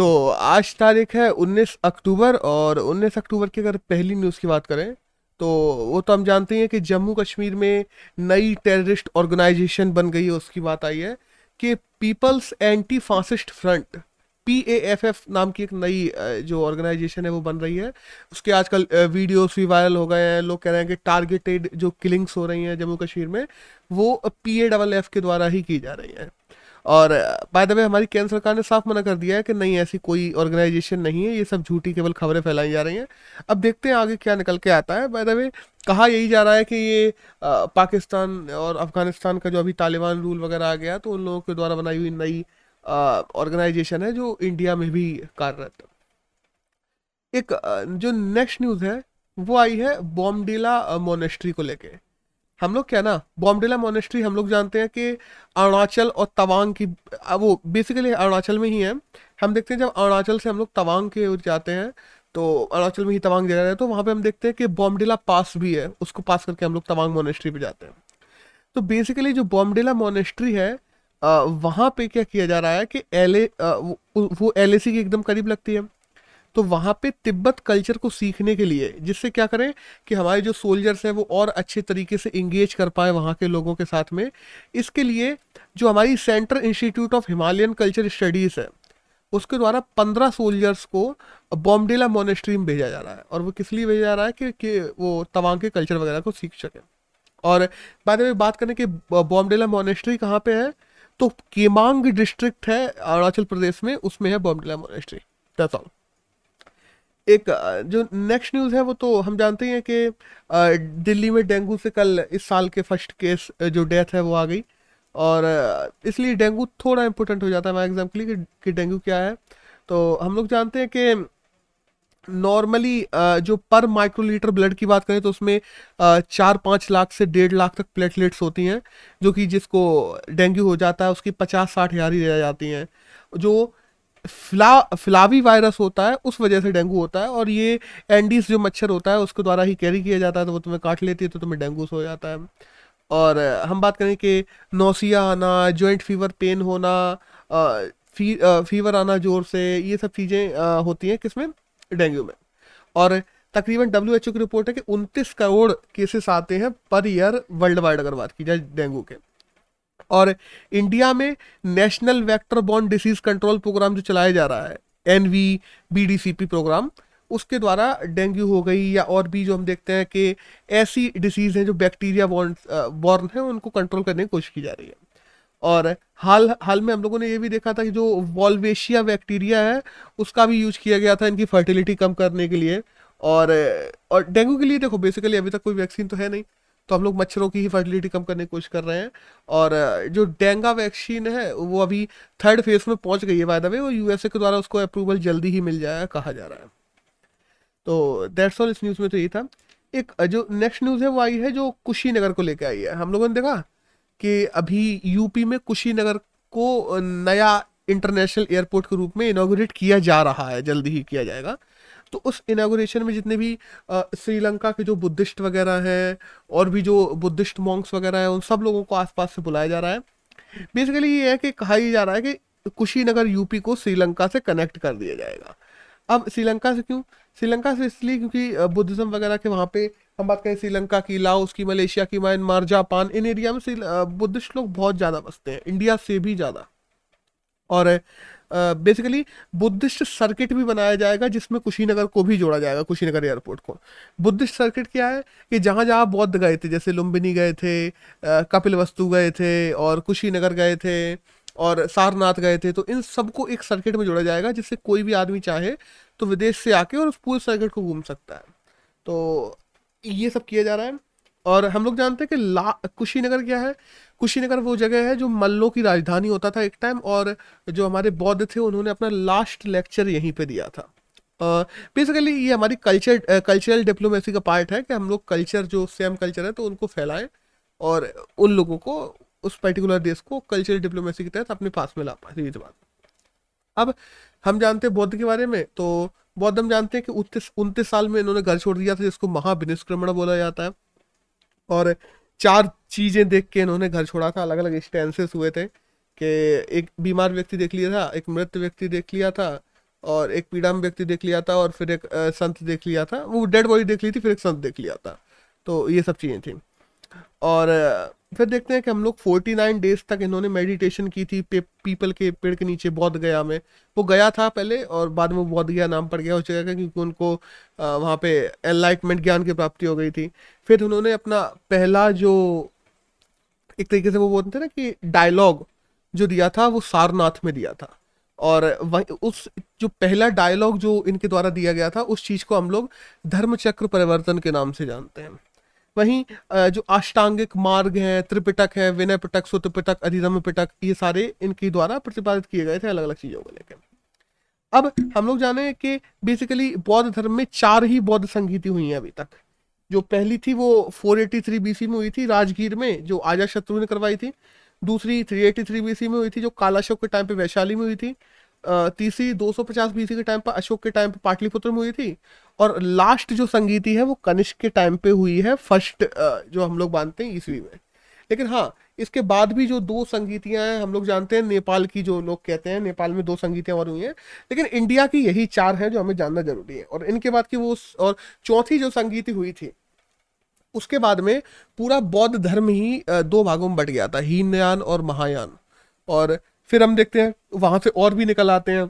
तो आज तारीख है 19 अक्टूबर और 19 अक्टूबर की अगर पहली न्यूज़ की बात करें तो वो तो हम जानते हैं कि जम्मू कश्मीर में नई टेररिस्ट ऑर्गेनाइजेशन बन गई है, उसकी बात आई है कि peoples anti fascist front P A F F नाम की एक नई जो ऑर्गेनाइजेशन है वो बन रही है। उसके आजकल वीडियोस भी वायरल हो गए हैं, लोग कह रहे हैं कि टारगेटेड जो किलिंग्स हो रही हैं जम्मू कश्मीर में, वो पी ए डबल एफ़ के द्वारा ही की जा रही हैं। और बाय द वे हमारी केंद्र सरकार ने साफ़ मना कर दिया है कि नहीं ऐसी कोई ऑर्गेनाइजेशन नहीं है ये सब झूठी केवल खबरें फैलाई जा रही हैं। अब देखते हैं आगे क्या निकल के आता है। बाय द वे कहा यही जा रहा है कि ये आ, पाकिस्तान और अफ़गानिस्तान का जो अभी तालिबान रूल वगैरह आ गया तो उन लोगों के द्वारा बनाई हुई नई ऑर्गेनाइजेशन है जो इंडिया में भी कार्यरत एक जो नेक्स्ट न्यूज़ है वो आई है बॉम्बडीला मोनेस्ट्री को लेके। हम लोग क्या ना बॉम्बडेला मोनेस्ट्री हम लोग जानते हैं कि अरुणाचल और तवांग की वो बेसिकली अरुणाचल में ही है। हम देखते हैं जब अरुणाचल से हम लोग तवांग के ओर जाते हैं तो अरुणाचल में ही तवांग जगह है तो वहाँ पे हम देखते हैं कि बॉम्बडेला पास भी है, उसको पास करके हम लोग तवांग मोनेस्ट्री पे जाते हैं। तो बेसिकली जो बॉम्बडेला मोनेस्ट्री है वहाँ पे क्या किया जा रहा है कि एलए वो एल की एकदम करीब लगती है। तो वहाँ पे तिब्बत कल्चर को सीखने के लिए जिससे क्या करें कि हमारे जो सोल्जर्स हैं वो और अच्छे तरीके से इंगेज कर पाए वहाँ के लोगों के साथ में। इसके लिए जो हमारी central institute of Himalayan culture studies है उसके द्वारा पंद्रह सोल्जर्स को बॉम्बेला मोनेस्ट्री में भेजा जा रहा है। और वो किस लिए भेजा जा रहा है कि, कि वो तवांग के कल्चर वगैरह को सीख सकें। और बाद में बात करें कि बॉम्बेला मोनेस्ट्री कहाँ पे है तो केमांग डिस्ट्रिक्ट है अरुणाचल प्रदेश में उसमें है बॉम्बेला मोनेस्ट्री दैट्स ऑल एक जो नेक्स्ट न्यूज़ है वो तो हम जानते हैं कि दिल्ली में डेंगू से कल इस साल के फ़र्स्ट केस जो डेथ है वो आ गई। और इसलिए डेंगू थोड़ा इम्पोर्टेंट हो जाता है, मैं एग्ज़ाम के लिए कि डेंगू क्या है। तो हम लोग जानते हैं कि नॉर्मली जो पर माइक्रोलीटर ब्लड की बात करें तो उसमें चार पाँच लाख से डेढ़ लाख तक प्लेटलेट्स होती हैं, जो कि जिसको डेंगू हो जाता है, उसकी पचास साठ हज़ार ही रह जाती हैं। जो फ्ला फ्लावी वायरस होता है उस वजह से डेंगू होता है और ये एंडीज जो मच्छर होता है उसके द्वारा ही कैरी किया जाता है तो वो तुम्हें काट लेती है तो तुम्हें डेंगू हो जाता है। और हम बात करें कि नौसिया आना जॉइंट फीवर पेन होना फ़ी, फीवर आना ज़ोर से ये सब चीज़ें होती हैं किसमें? डेंगू में। और तकरीबन डब्ल्यू एच ओ की रिपोर्ट है कि 29 करोड़ केसेस आते हैं पर ईयर वर्ल्ड वाइड अगर बात की जाए डेंगू के। और इंडिया में national vector borne disease control programme जो चलाया जा रहा है N V B D C P programme उसके द्वारा डेंगू हो गई या और भी जो हम देखते हैं कि ऐसी डिसीज हैं जो बैक्टीरिया बॉर्न बॉर्न है, उनको कंट्रोल करने की कोशिश की जा रही है। और हाल हाल में हम लोगों ने ये भी देखा था कि जो वॉल्वेशिया बैक्टीरिया है, उसका भी यूज़ किया गया था इनकी फर्टिलिटी कम करने के लिए। और और डेंगू के लिए देखो बेसिकली अभी तक कोई वैक्सीन तो है नहीं। तो हम लोग मच्छरों की ही फर्टिलिटी कम करने की कोशिश कर रहे हैं। और जो डेंगा वैक्सीन है, वो अभी थर्ड फ़ेज़ में पहुँच गई है बाय द वे वो यूएसए के द्वारा उसको अप्रूवल जल्दी ही मिल जाएगा, कहा जा रहा है। तो दैट्स ऑल इस न्यूज़ में तो यही था। एक जो नेक्स्ट न्यूज़ है, वो आई है जो कुशीनगर को लेकर आई है। हम लोगों ने देखा कि अभी यूपी में कुशीनगर को नया इंटरनेशनल एयरपोर्ट के रूप में इनोग्रेट किया जा रहा है, जल्दी ही किया जाएगा। तो उस इनागोरेशन में जितने भी श्रीलंका के जो बुद्धिस्ट वगैरह हैं और भी जो बुद्धिस्ट मॉन्क्स वगैरह हैं, उन सब लोगों को आसपास से बुलाया जा रहा है। बेसिकली ये है कि कहा ही जा रहा है कि कुशीनगर यूपी को श्रीलंका से कनेक्ट कर दिया जाएगा। अब श्रीलंका से क्यों? श्रीलंका से इसलिए क्योंकि बुद्धिज्म वगैरह के वहाँ पे हम बात करें श्रीलंका की, लाओस की, मलेशिया की, म्यांमार, जापान, इन एरिया में बुद्धिस्ट लोग बहुत ज़्यादा बसते हैं। इंडिया से भी ज़्यादा। और बेसिकली बुद्धिस्ट सर्किट भी बनाया जाएगा जिसमें कुशीनगर को भी जोड़ा जाएगा, कुशीनगर एयरपोर्ट को। बुद्धिस्ट सर्किट क्या है कि जहाँ जहाँ बौद्ध गए थे, जैसे लुम्बिनी गए थे कपिल वस्तु गए थे और कुशीनगर गए थे और सारनाथ गए थे तो इन सबको एक सर्किट में जोड़ा जाएगा जिससे कोई भी आदमी चाहे तो विदेश से आके और उस पूरे सर्किट को घूम सकता है। तो ये सब किया जा रहा है और हम लोग जानते हैं कि ला, कुशीनगर क्या है? कुशीनगर वो जगह है जो मल्लों की राजधानी होता था एक टाइम और जो हमारे बौद्ध थे उन्होंने अपना लास्ट लेक्चर यहीं पे दिया था। बेसिकली uh, ये हमारी कल्चर कल्चरल डिप्लोमेसी का पार्ट है कि हम लोग कल्चर जो सेम कल्चर है तो उनको फैलाएँ और उन लोगों को उस पर्टिकुलर देश को कल्चरल डिप्लोमेसी के तहत अपने पास में ला पाए। सीधी बात अब हम जानते हैं बौद्ध के बारे में तो बौद्ध हम जानते हैं कि उनतीस उनतीस साल में इन्होंने घर छोड़ दिया था जिसको महाविनिष्क्रमण बोला जाता है। और चार चीज़ें देख के इन्होंने घर छोड़ा था अलग अलग स्टेंसेस हुए थे कि एक बीमार व्यक्ति देख लिया था, एक मृत व्यक्ति देख लिया था और एक पीड़ा में व्यक्ति देख लिया था और फिर एक संत देख लिया था। वो डेड बॉडी देख ली थी, फिर एक संत देख लिया था। तो ये सब चीज़ें थी। और फिर देखते हैं कि हम लोग 49 डेज़ तक इन्होंने मेडिटेशन की थी पे, पीपल के पेड़ के नीचे बौद्ध गया में। वो गया था पहले और बाद में बौद्ध गया नाम पड़ गया उस जगह का क्योंकि उनको अ, वहाँ पे एनलाइटमेंट ज्ञान की प्राप्ति हो गई थी। फिर उन्होंने अपना पहला जो एक तरीके से वो बोलते ना कि डायलॉग जो दिया था वो सारनाथ में दिया था। और वही उस जो पहला डायलॉग जो इनके द्वारा दिया गया था उस चीज़ को हम लोग धर्मचक्र परिवर्तन के नाम से जानते हैं। वहीं जो अष्टांगिक मार्ग हैं, त्रिपिटक है विनय पिटक सुत पिटक अधिधम पिटक ये सारे इनके द्वारा प्रतिपादित किए गए थे अलग अलग चीज़ों को लेकर। अब हम लोग जाने कि बेसिकली बौद्ध धर्म में चार ही बौद्ध संगीति हुई हैं अभी तक। जो पहली थी वो 483 बीसी में हुई थी, राजगीर में, जो आजा शत्रु ने करवाई थी। दूसरी 383 बीसी में हुई थी, जो कालाशोक के टाइम पे वैशाली में हुई थी। तीसरी 250 बीसी के टाइम पर अशोक के टाइम पे पाटलिपुत्र में हुई थी। और लास्ट जो संगीति है वो कनिष्क के टाइम पे हुई है फ़र्स्ट जो हम लोग मानते हैं ईस्वी में। लेकिन हाँ इसके बाद भी जो दो संगीतियाँ हैं, हम लोग जानते हैं नेपाल की जो लोग कहते हैं, नेपाल में दो संगीतियाँ और हुई हैं, लेकिन इंडिया की यही चार हैं जो हमें जानना ज़रूरी है। और इनके बाद की वो और चौथी जो संगीति हुई थी, उसके बाद में पूरा बौद्ध धर्म ही दो भागों में बट गया था हीनयान और महायान। और फिर हम देखते हैं, वहाँ से और भी निकल आते हैं।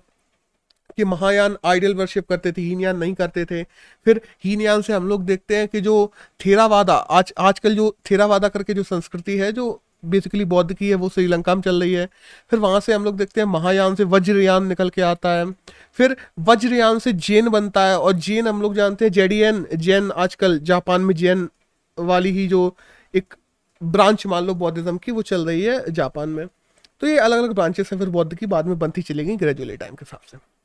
कि महायान आइडल वर्शिप करते थे, हीनयान नहीं करते थे। फिर हीनयान से हम लोग देखते हैं कि जो थेरावादा, आज, आजकल जो थेरावादा करके जो संस्कृति है, जो बेसिकली बौद्ध की है, वो श्रीलंका में चल रही है। फिर वहाँ से हम लोग देखते हैं महायान से वज्रयान निकल के आता है। फिर वज्रयान से जैन बनता है और जैन हम लोग जानते हैं जेडियन, जैन आजकल जापान में जैन वाली ही जो एक ब्रांच मान लो बौद्धिज्म की, वो चल रही है जापान में। तो ये अलग अलग ब्रांचेस हैं, फिर बौद्ध की बाद में बनती चलेगी ग्रेजुअली टाइम के हिसाब से।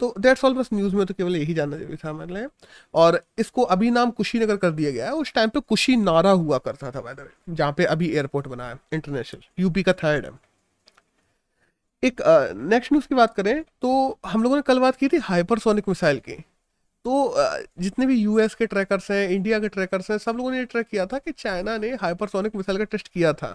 तो दैट्स ऑल बस न्यूज़ में तो केवल यही जानना ज़रूरी था लिए। और इसको अभी नाम कुशीनगर कर दिया गया है। उस टाइम पे कुशी नारा हुआ करता था बाय जहाँ पे अभी एयरपोर्ट बना है इंटरनेशनल यूपी का थर्ड है एक नेक्स्ट न्यूज़ की बात करें तो हम लोगों ने कल बात की थी हाइपरसोनिक मिसाइल की। तो अ, जितने भी यूएस के ट्रैकर्स हैं इंडिया के ट्रैकर्स हैं सब लोगों ने ये ट्रैक किया था कि चाइना ने हाइपरसोनिक मिसाइल का टेस्ट किया था।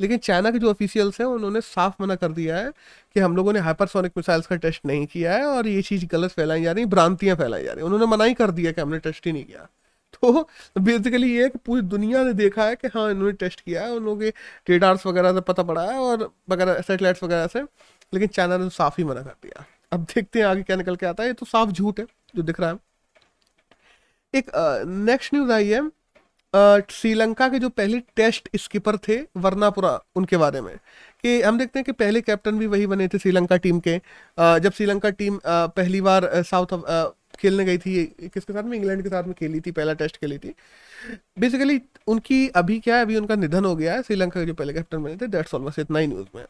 लेकिन चाइना के जो ऑफिशियल्स हैं, उन्होंने साफ़ मना कर दिया है कि हम लोगों ने हाइपरसोनिक मिसाइल्स का टेस्ट नहीं किया है और ये चीज़ गलत फैलाई जा रही है भ्रांतियाँ फैलाई जा रही हैं। उन्होंने मना ही कर दिया कि हमने टेस्ट ही नहीं किया। तो बेसिकली ये है कि पूरी दुनिया ने देखा है कि हाँ इन्होंने टेस्ट किया है, उन लोगों के रेडार्स वगैरह से पता पड़ा है और वगैरह सेटेलाइट्स वगैरह से, लेकिन चाइना ने तो साफ़ ही मना कर दिया। अब देखते हैं आगे क्या निकल के आता है। ये तो साफ़ झूठ है जो दिख रहा है। एक नेक्स्ट न्यूज़ आई है श्रीलंका के जो पहले टेस्ट स्कीपर थे वर्नापुरा, उनके बारे में, कि हम देखते हैं कि पहले कैप्टन भी वही बने थे श्रीलंका टीम के। जब श्रीलंका टीम पहली बार साउथ खेलने गई थी किसके साथ में? इंग्लैंड के साथ में खेली थी, पहला टेस्ट खेली थी। बेसिकली उनकी अभी क्या है, अभी उनका निधन हो गया है, श्रीलंका के जो पहले कैप्टन बने थे डेट्स ऑल बस इतना ही न्यूज़ में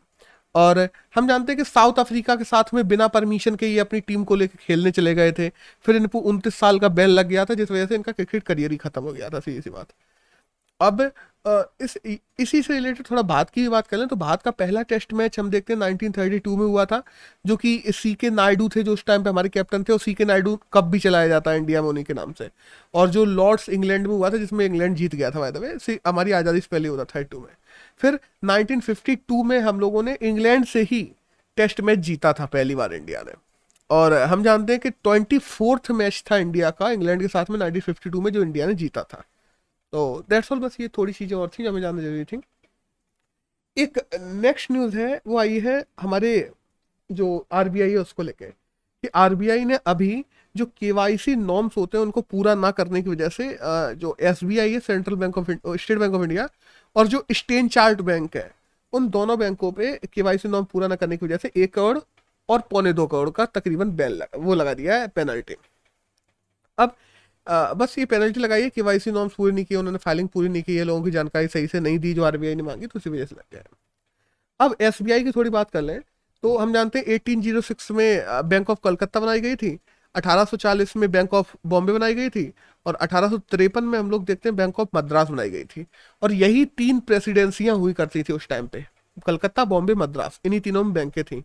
और हम जानते हैं कि साउथ अफ्रीका के साथ में बिना परमिशन के ये अपनी टीम को लेकर खेलने चले गए थे। फिर इनको उनतीस साल का बैन लग गया था, जिस वजह से इनका क्रिकेट करियर ही खत्म हो गया था, सीधी सी बात। अब इस इसी से रिलेटेड थोड़ा भारत की बात कर लें तो भारत का पहला टेस्ट मैच हम देखते हैं 1932 में हुआ था, जो कि सी के नायडू थे जो उस टाइम पे हमारे कैप्टन थे, और सी के नायडू कप भी चलाया जाता है इंडिया में उन्हीं के नाम से। और जो लॉर्ड्स इंग्लैंड में हुआ था, जिसमें इंग्लैंड जीत गया था बाय द वे हमारी आज़ादी से पहले हुआ था, थर्टी में। फिर 1952 में हम लोगों ने इंग्लैंड से ही टेस्ट मैच जीता था पहली बार इंडिया ने। और हम जानते हैं कि ट्वेंटी फोर्थ मैच था इंडिया का, इंग्लैंड के साथ में 1952 में जो इंडिया ने जीता था। तो दैट्स ऑल बस ये थोड़ी चीज़ें और थी जो हमें जानना ज़रूरी थी। एक नेक्स्ट न्यूज़ है, वो आई है हमारे जो आरबीआई है उसको लेके, कि आरबीआई ने अभी जो केवाईसी नॉर्म्स होते हैं उनको पूरा ना करने की वजह से जो एसबीआई है central bank of state bank of India और जो स्टेन चार्ट बैंक है उन दोनों बैंकों पे केवाईसी नॉर्म पूरा ना करने की वजह से एक करोड़ और पौने दो करोड़ का तकरीबन बैन लगा वो लगा दिया है पेनल्टी अब अ, बस ये पेनल्टी लगाई है केवाईसी नॉर्म्स पूरी नहीं किए उन्होंने फाइलिंग पूरी नहीं की है लोगों की जानकारी सही से नहीं दी जो आरबीआई ने मांगी तो उसी वजह से लग गया अब एसबीआई की थोड़ी बात कर लें तो हम जानते हैं 1806 में बैंक ऑफ़ कलकत्ता बनाई गई थी 1840 में बैंक ऑफ़ बॉम्बे बनाई गई थी और अठारह में हम लोग देखते हैं बैंक ऑफ़ मद्रास बनाई गई थी। और यही तीन प्रेसिडेंसियाँ हुई करती थी उस टाइम पे। कलकत्ता बॉम्बे मद्रास इन्हीं तीनों में बैंकें थी।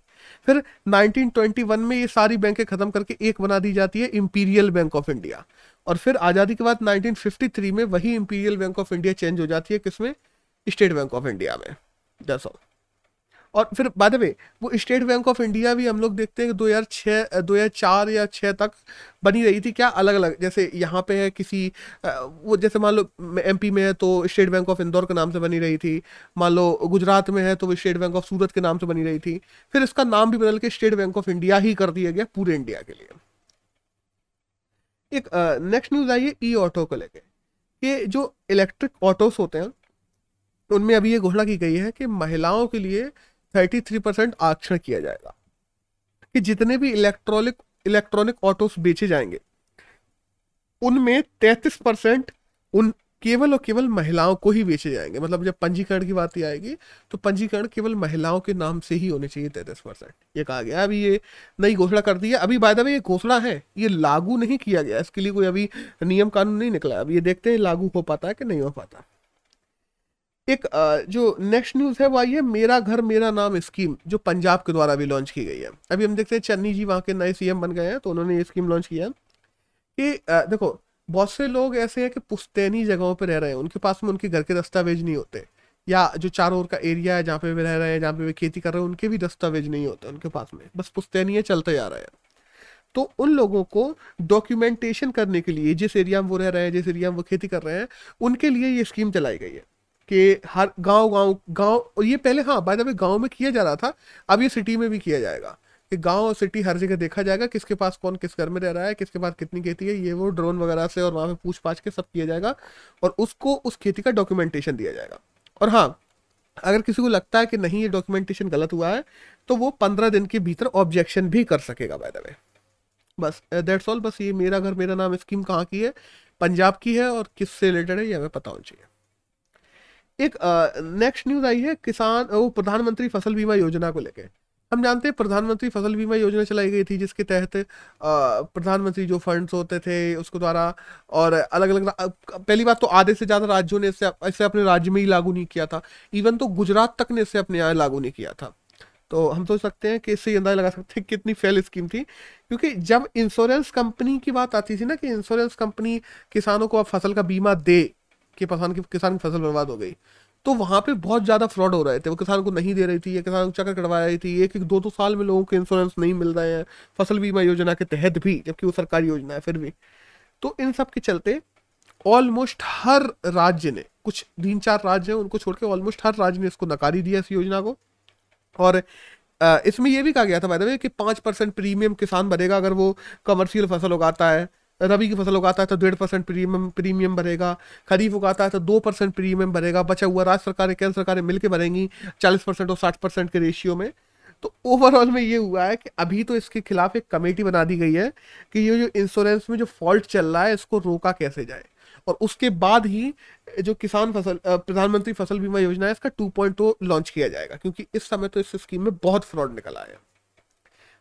फिर 1921 में ये सारी बैंकें खत्म करके एक बना दी जाती है इंपीरियल बैंक ऑफ़ इंडिया और फिर आज़ादी के बाद 1953 में वही imperial bank of India change हो जाती है किसमें? स्टेट बैंक ऑफ़ इंडिया में। दैट्स ऑल और फिर बाद में वो स्टेट बैंक ऑफ़ इंडिया भी हम लोग देखते हैं कि दो हज़ार छः दो हज़ार चार या छः तक बनी रही थी क्या अलग अलग जैसे यहाँ पे है किसी वो जैसे मान लो एमपी में है तो स्टेट बैंक ऑफ़ इंदौर के नाम से बनी रही थी। मान लो गुजरात में है तो स्टेट बैंक ऑफ़ सूरत के नाम से बनी रही थी। फिर इसका नाम भी बदल के स्टेट बैंक ऑफ़ इंडिया ही कर दिया गया पूरे इंडिया के लिए। एक नेक्स्ट न्यूज़ आई है ई ऑटो को लेके। कि जो इलेक्ट्रिक ऑटोस होते हैं, उनमें अभी ये घोषणा की गई है कि महिलाओं के लिए थर्टी थ्री परसेंट आरक्षण किया जाएगा। कि जितने भी इलेक्ट्रॉनिक इलेक्ट्रॉनिक ऑटोस बेचे जाएँगे, उनमें तैतीस परसेंट उन केवल और केवल महिलाओं को ही बेचे जाएँगे। मतलब जब पंजीकरण की बात आएगी तो पंजीकरण केवल महिलाओं के नाम से ही होने चाहिए तैतीस परसेंट ये कहा गया, अभी ये नई घोषणा कर दी है। अभी बाय द वे ये घोषणा है, ये लागू नहीं किया गया। इसके लिए कोई अभी नियम कानून नहीं निकला अब ये देखते हैं लागू हो पाता है कि नहीं हो पाता। एक जो नेक्स्ट न्यूज़ है, वो आई है मेरा घर, मेरा नाम स्कीम, जो पंजाब के द्वारा भी लॉन्च की गई है। अभी हम देखते हैं, चन्नी जी वहाँ के नए सीएम बन गए हैं तो उन्होंने ये स्कीम लॉन्च किया कि देखो, बहुत से लोग ऐसे हैं कि पुश्तैनी जगहों पर रह रहे हैं, उनके पास में उनके घर के दस्तावेज़ नहीं होते, या जो चारों ओर का एरिया है जहाँ पे वे रह रहे हैं, जहाँ पे वे खेती कर रहे हैं, उनके भी दस्तावेज़ नहीं होते उनके पास में, बस पुश्तैनी चलते जा रहे हैं। तो उन लोगों को डॉक्यूमेंटेशन करने के लिए, जिस एरिया में वो रह रहे हैं, जिस एरिया में वो खेती कर रहे हैं, उनके लिए ये स्कीम चलाई गई है। कि हर गाँव गाँव गाँव, और ये पहले हाँ बाय द वे गाँव में किया जा रहा था, अब ये सिटी में भी किया जाएगा। कि गाँव और सिटी हर जगह देखा जाएगा, किसके पास कौन किस घर में रह रहा है, किसके पास कितनी खेती है, ये वो ड्रोन वगैरह से और वहाँ पे पूछ पाछ के सब किया जाएगा, और उसको, उस खेती का डॉक्यूमेंटेशन दिया जाएगा। और हाँ अगर किसी को लगता है कि नहीं, ये डॉक्यूमेंटेशन गलत हुआ है तो वो पंद्रह दिन के भीतर ऑब्जेक्शन भी कर सकेगा बाय द वे बस दैट्स ऑल बस ये मेरा घर, मेरा नाम स्कीम कहाँ की है? पंजाब की है, और किससे रिलेटेड है, ये हमें पता होना चाहिए। एक नेक्स्ट न्यूज़ आई है किसान वो प्रधानमंत्री फ़सल बीमा योजना को लेके। हम जानते हैं प्रधानमंत्री फ़सल बीमा योजना चलाई गई थी, जिसके तहत प्रधानमंत्री जो फंड्स होते थे, उसके द्वारा, और अलग अलग पहली बात तो आधे से ज़्यादा राज्यों ने इसे इसे अपने राज्य में ही लागू नहीं किया था। इवन तो गुजरात तक ने इसे अपने यहाँ लागू नहीं किया था। तो हम सोच सकते हैं कि इससे अंदाज़ा लगा सकते हैं कितनी फेल स्कीम थी। क्योंकि जब इंश्योरेंस कंपनी की बात आती थी ना कि इंश्योरेंस कंपनी किसानों को अब फ़सल का बीमा दे कि किसान की किसान की फ़सल बर्बाद हो गई। तो वहाँ पे बहुत ज़्यादा फ्रॉड हो रहे थे वो किसान को नहीं दे रही थी, या किसान को चक्कर कटवा रही थी। एक एक दो दो साल में लोगों को इंश्योरेंस नहीं मिल रहे हैं। फ़सल बीमा योजना के तहत भी, जबकि वो सरकारी योजना है, फिर भी। तो इन सब के चलते ऑलमोस्ट हर राज्य ने, कुछ तीन चार राज्य हैं, उनको छोड़ के ऑलमोस्ट हर राज्य ने इसको नकारी दिया इस योजना को। और इसमें यह भी कहा गया था मैंने कि पाँच परसेंट प्रीमियम किसान भरेगा अगर वो कमर्शियल फ़सल उगाता है। रबी की फ़सल उगाता है तो डेढ़ परसेंट प्रीमियम प्रीमियम भरेगा। खरीफ उगाता है तो दो परसेंट प्रीमियम भरेगा। बचा हुआ राज्य सरकारें, केंद्र सरकारें मिलकर भरेंगी चालीस परसेंट और साठ परसेंट के रेशियो में। तो ओवरऑल में ये हुआ है कि अभी तो इसके खिलाफ एक कमेटी बना दी गई है कि ये जो इंश्योरेंस में जो फॉल्ट चल रहा है, इसको रोका कैसे जाए। और उसके बाद ही जो किसान फ़सल प्रधानमंत्री फ़सल बीमा योजना है, इसका टू पॉइंट लॉन्च किया जाएगा, क्योंकि इस समय तो इस स्कीम में बहुत फ्रॉड निकल आया है।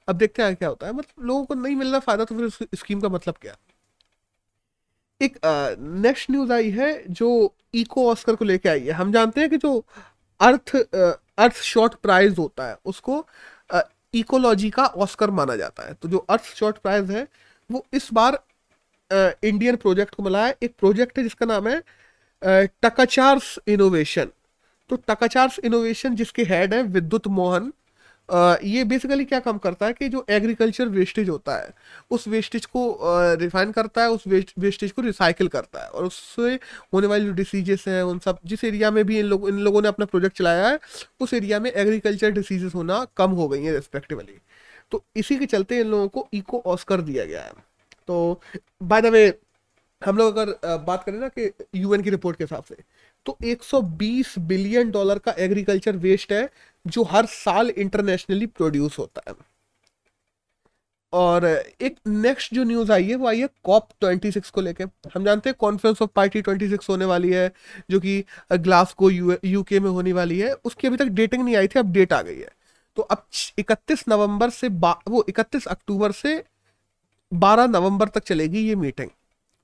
अब देखते हैं क्या होता है। मतलब लोगों को नहीं मिल रहा फ़ायदा तो फिर स्कीम का मतलब क्या? एक नेक्स्ट न्यूज़ आई है जो इको ऑस्कर को लेके आई है। हम जानते हैं कि जो अर्थ अर्थ शॉर्ट प्राइज होता है, उसको इकोलॉजी का ऑस्कर माना जाता है। तो जो अर्थ शॉर्ट प्राइज है, वो इस बार इंडियन प्रोजेक्ट को मिला है। एक प्रोजेक्ट है जिसका नाम है टकाचार्स इनोवेशन तो टकाचार्स इनोवेशन जिसके हेड है विद्युत मोहन ये बेसिकली क्या काम करता है कि जो एग्रीकल्चर वेस्टेज होता है, उस वेस्टेज को रिफाइन करता है, उस वेस्टेज को रिसाइकिल करता है और उससे होने वाली जो डिसीजेस हैं, उन सब, जिस एरिया में भी इन लोग, इन लोगों ने अपना प्रोजेक्ट चलाया है, उस एरिया में एग्रीकल्चर डिसीजेस होना कम हो गई हैं रेस्पेक्टिवली तो इसी के चलते इन लोगों को इको ऑस्कर दिया गया है। तो बाय द वे हम लोग अगर बात करें ना कि यूएन की रिपोर्ट के हिसाब से तो 120 बिलियन डॉलर का एग्रीकल्चर वेस्ट है जो हर साल इंटरनेशनली प्रोड्यूस होता है। और एक नेक्स्ट जो न्यूज़ आई है, वो आई है कॉप ट्वेंटी सिक्स को लेके। हम जानते हैं conference of party twenty six होने वाली है, जो कि ग्लासगो यूके में होने वाली है। उसकी अभी तक डेटिंग नहीं आई थी अब डेट आ गई है। तो अब इकतीस नवंबर से वो इकतीस अक्टूबर से बारह नवंबर तक चलेगी ये meeting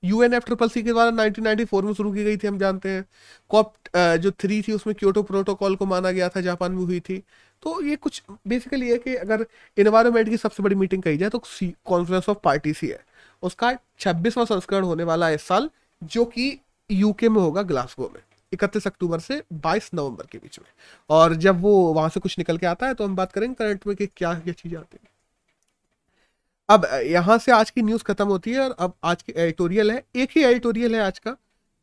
UN F triple C के द्वारा 1994 में शुरू की गई थी, हम जानते हैं। कॉप जो थ्री थी, उसमें क्योटो प्रोटोकॉल को माना गया था, जापान में हुई थी। तो ये कुछ बेसिकली है कि अगर इन्वायरमेंट की सबसे बड़ी मीटिंग कही जाए तो कॉन्फ्रेंस ऑफ़ पार्टी सी है उसका छब्बीसवां संस्करण होने वाला है इस साल, जो कि यूके में होगा ग्लासगो में। इकतीस अक्टूबर से 22 नवंबर के बीच में। और जब वो वहाँ से कुछ निकल के आता है तो हम बात करेंगे करंट में कि क्या क्या चीज़ें आती है। अब यहाँ से आज की न्यूज़ खत्म होती है और अब आज की एडिटोरियल है। एक ही एडिटोरियल है आज का,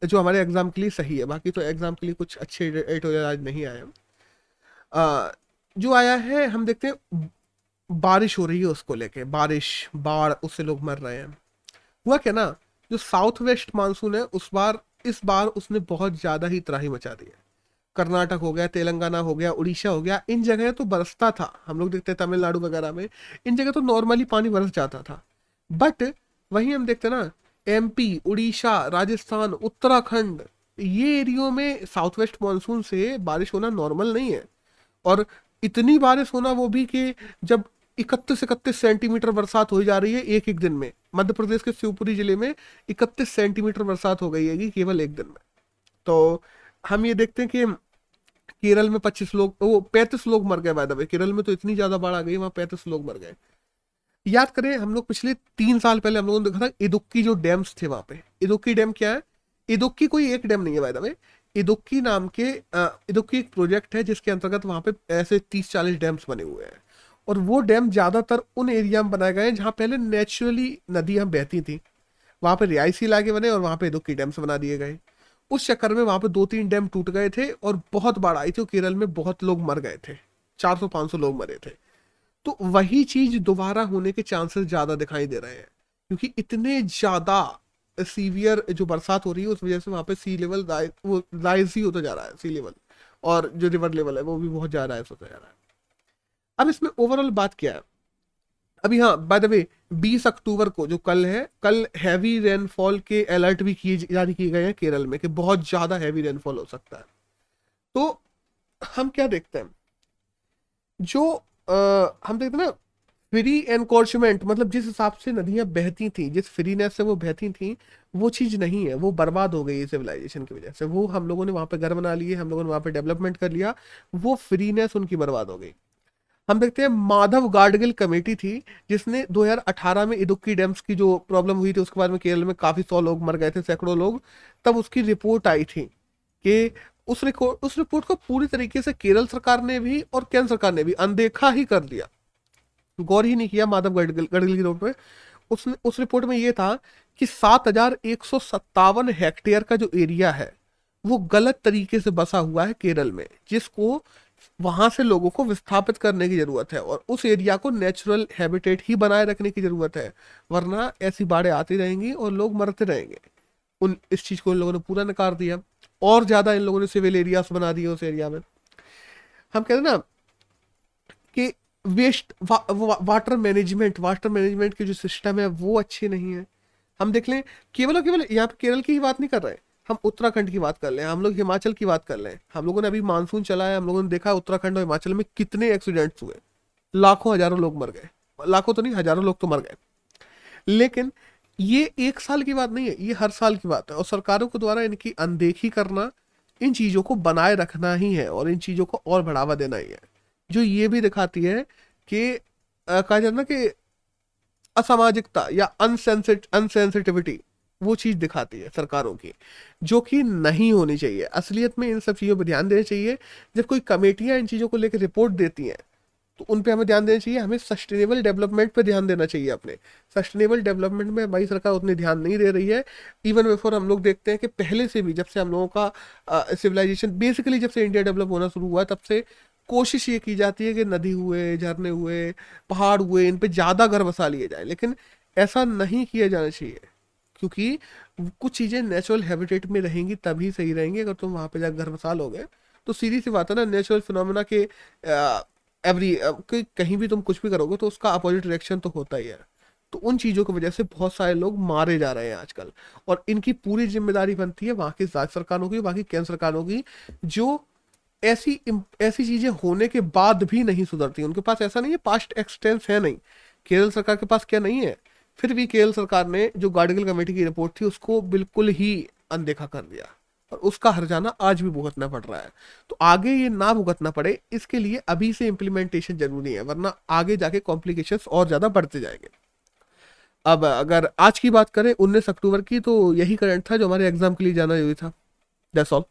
जो हमारे एग्ज़ाम के लिए सही है। बाकी तो एग्ज़ाम के लिए कुछ अच्छे एडिटोरियल आज नहीं आए जो आया है, हम देखते हैं, बारिश हो रही है उसको लेके। बारिश, बाढ़, उससे लोग मर रहे हैं। हुआ क्या ना, जो साउथ वेस्ट मानसून है, उस बार, इस बार उसने बहुत ज़्यादा ही त्राही मचा दी है। कर्नाटक हो गया, तेलंगाना हो गया, उड़ीसा हो गया, इन जगह तो बरसता था। हम लोग देखते हैं तमिलनाडु वगैरह में, इन जगह तो नॉर्मली पानी बरस जाता था। बट वहीं हम देखते ना एमपी उड़ीसा, राजस्थान, उत्तराखंड, ये एरियो में साउथ वेस्ट मानसून से बारिश होना नॉर्मल नहीं है। और इतनी बारिश होना वो भी कि जब इकतीस इकतीस सेंटीमीटर बरसात हो जा रही है एक एक दिन में, मध्य प्रदेश के शिवपुरी ज़िले में इकतीस सेंटीमीटर बरसात हो गई है केवल एक दिन में। तो हम ये देखते हैं कि केरल में पच्चीस लोग, वो पैंतीस लोग मर गए बाय केरल में तो इतनी ज़्यादा बाढ़ आ गई, वहाँ पैंतीस लोग मर गए। याद करें, हम लोग पिछले तीन साल पहले हम लोगों ने देखा था इदुक्की जो डैम्स थे वहाँ पे। इदुक्की डैम क्या है? इदुक्की कोई एक डैम नहीं है बाय इदुक्की नाम के इदुक्की एक प्रोजेक्ट है, जिसके अंतर्गत वहाँ पे ऐसे तीस चालीस डैम्स बने हुए हैं। और वो डैम ज़्यादातर उन एरिया में बनाए गए हैं, जहाँ पहले नेचुरली नदियाँ बहती थी। वहाँ पे रिहायशी इलाके बने और वहाँ पे दुखी डैम्स बना दिए गए। उस चक्कर में वहाँ पे दो तीन डैम टूट गए थे और बहुत बाढ़ आई थी और केरल में बहुत लोग मर गए थे। 400-500 लोग मरे थे। तो वही चीज़ दोबारा होने के चांसेस ज़्यादा दिखाई दे रहे हैं, क्योंकि इतने ज़्यादा सीवियर जो बरसात हो रही है, उस वजह से वहाँ पे सी लेवल वो राइज ही होता जा रहा है सी लेवल और जो रिवर लेवल है, वो भी बहुत ज़्यादा राइज होता जा रहा है। अब इसमें ओवरऑल बात क्या है? अभी हाँ बाय द वे 20 अक्टूबर को जो कल है कल हैवी रेनफॉल के अलर्ट भी किए जारी किए गए हैं केरल में कि बहुत ज़्यादा हैवी रेनफॉल हो सकता है। तो हम क्या देखते हैं? जो आ, हम देखते हैं ना फ्री एनकोर्चमेंट मतलब जिस हिसाब से नदियाँ बहती थी जिस फ्रीनेस से वो बहती थी वो चीज़ नहीं है वो बर्बाद हो गई सिविलाइजेशन की वजह से। वो हम लोगों ने वहाँ पे घर बना लिए हम लोगों ने वहाँ पे डेवलपमेंट कर लिया वो फ्रीनेस उनकी बर्बाद हो गई। हम देखते हैं माधव गार्डगिल कमेटी थी, जिसने 2018 में इदुक्की डैम्स की जो प्रॉब्लम हुई थी, उसके बाद में केरल में काफ़ी सौ लोग मर गए थे, सैकड़ों लोग। तब उसकी रिपोर्ट आई थी कि उस रिकॉर्ड, उस रिपोर्ट को पूरी तरीके से केरल सरकार ने भी और केंद्र सरकार ने भी अनदेखा ही कर दिया। गौर ही नहीं किया माधव गडगिल गडगिल की रिपोर्ट पे। उसने उस रिपोर्ट में ये था कि सात हज़ार एक सौ सत्तावन हेक्टेयर का जो एरिया है, वो गलत तरीके से बसा हुआ है केरल में, जिसको वहाँ से लोगों को विस्थापित करने की ज़रूरत है और उस एरिया को नेचुरल हैबिटेट ही बनाए रखने की ज़रूरत है वरना ऐसी बाढ़ें आती रहेंगी और लोग मरते रहेंगे। उन इस चीज़ को इन लोगों ने पूरा नकार दिया। और ज़्यादा इन लोगों ने सिविल एरियाज़ बना दिए उस एरिया में। हम कहते हैं ना कि वेस्ट वा, वाटर मैनेजमेंट वाटर मैनेजमेंट की जो सिस्टम है वो अच्छी नहीं है। हम देख लें केवल और केवल यहाँ पे केरल की ही बात नहीं कर रहे हम उत्तराखंड की बात कर लें, हम लोग हिमाचल की बात कर लें। हम लोगों ने अभी मानसून चला है, हम लोगों ने देखा उत्तराखंड और हिमाचल में कितने एक्सीडेंट्स हुए। लाखों हज़ारों लोग मर गए। लाखों तो नहीं, हज़ारों लोग तो मर गए। लेकिन ये एक साल की बात नहीं है, ये हर साल की बात है। और सरकारों के द्वारा इनकी अनदेखी करना, इन चीज़ों को बनाए रखना ही है और इन चीज़ों को और बढ़ावा देना ही है। जो ये भी दिखाती है कि कहा जाता ना कि असामाजिकता या अनसेंसिट अनसेंसिटिविटी वो चीज़ दिखाती है सरकारों की, जो कि नहीं होनी चाहिए। असलियत में इन सब चीज़ों पर ध्यान देना चाहिए। जब कोई कमेटियाँ इन चीज़ों को लेकर रिपोर्ट देती हैं तो उन पे हमें ध्यान देना चाहिए। हमें सस्टेनेबल डेवलपमेंट पे ध्यान देना चाहिए अपने। सस्टेनेबल डेवलपमेंट में हमारी सरकार उतनी ध्यान नहीं दे रही है। इवन बिफोर हम लोग देखते हैं कि पहले से भी जब से हम लोगों का सिविलाइजेशन बेसिकली जब से इंडिया डेवलप होना शुरू हुआ, तब से कोशिश ये की जाती है कि नदी हुए, झरने हुए, पहाड़ हुए, इन पर ज़्यादा घर बसा लिए जाए। लेकिन ऐसा नहीं किया जाना चाहिए। क्योंकि कुछ चीज़ें नेचुरल हैबिटेट में रहेंगी, तभी सही रहेंगी, अगर तुम वहाँ पे जाकर घर मसाल हो गए तो सीधी सी बात है ना नेचुरल फिनोमिना के एवरी कहीं भी तुम कुछ भी करोगे तो उसका अपोजिट रिएक्शन तो होता ही है। तो उन चीज़ों की वजह से बहुत सारे लोग मारे जा रहे हैं आजकल। और इनकी पूरी ज़िम्मेदारी बनती है वहाँ की राज्य सरकारों की, बाकी केंद्र सरकारों की, जो ऐसी ऐसी चीज़ें होने के बाद भी नहीं सुधरती। उनके पास ऐसा नहीं है पास्ट एक्सटेंस है नहीं। केरल सरकार के पास क्या नहीं है? फिर भी केरल सरकार ने जो गार्डिगल कमेटी की रिपोर्ट थी, उसको बिल्कुल ही अनदेखा कर दिया। और उसका हरजाना आज भी भुगतना पड़ रहा है। तो आगे ये ना भुगतना पड़े, इसके लिए अभी से इम्प्लीमेंटेशन ज़रूरी है, वरना आगे जाके कॉम्प्लिकेशंस और ज़्यादा बढ़ते जाएँगे। अब अगर आज की बात करें 19 अक्टूबर की तो यही करंट था जो हमारे एग्ज़ाम के लिए जाना ज़रूरी था। That's all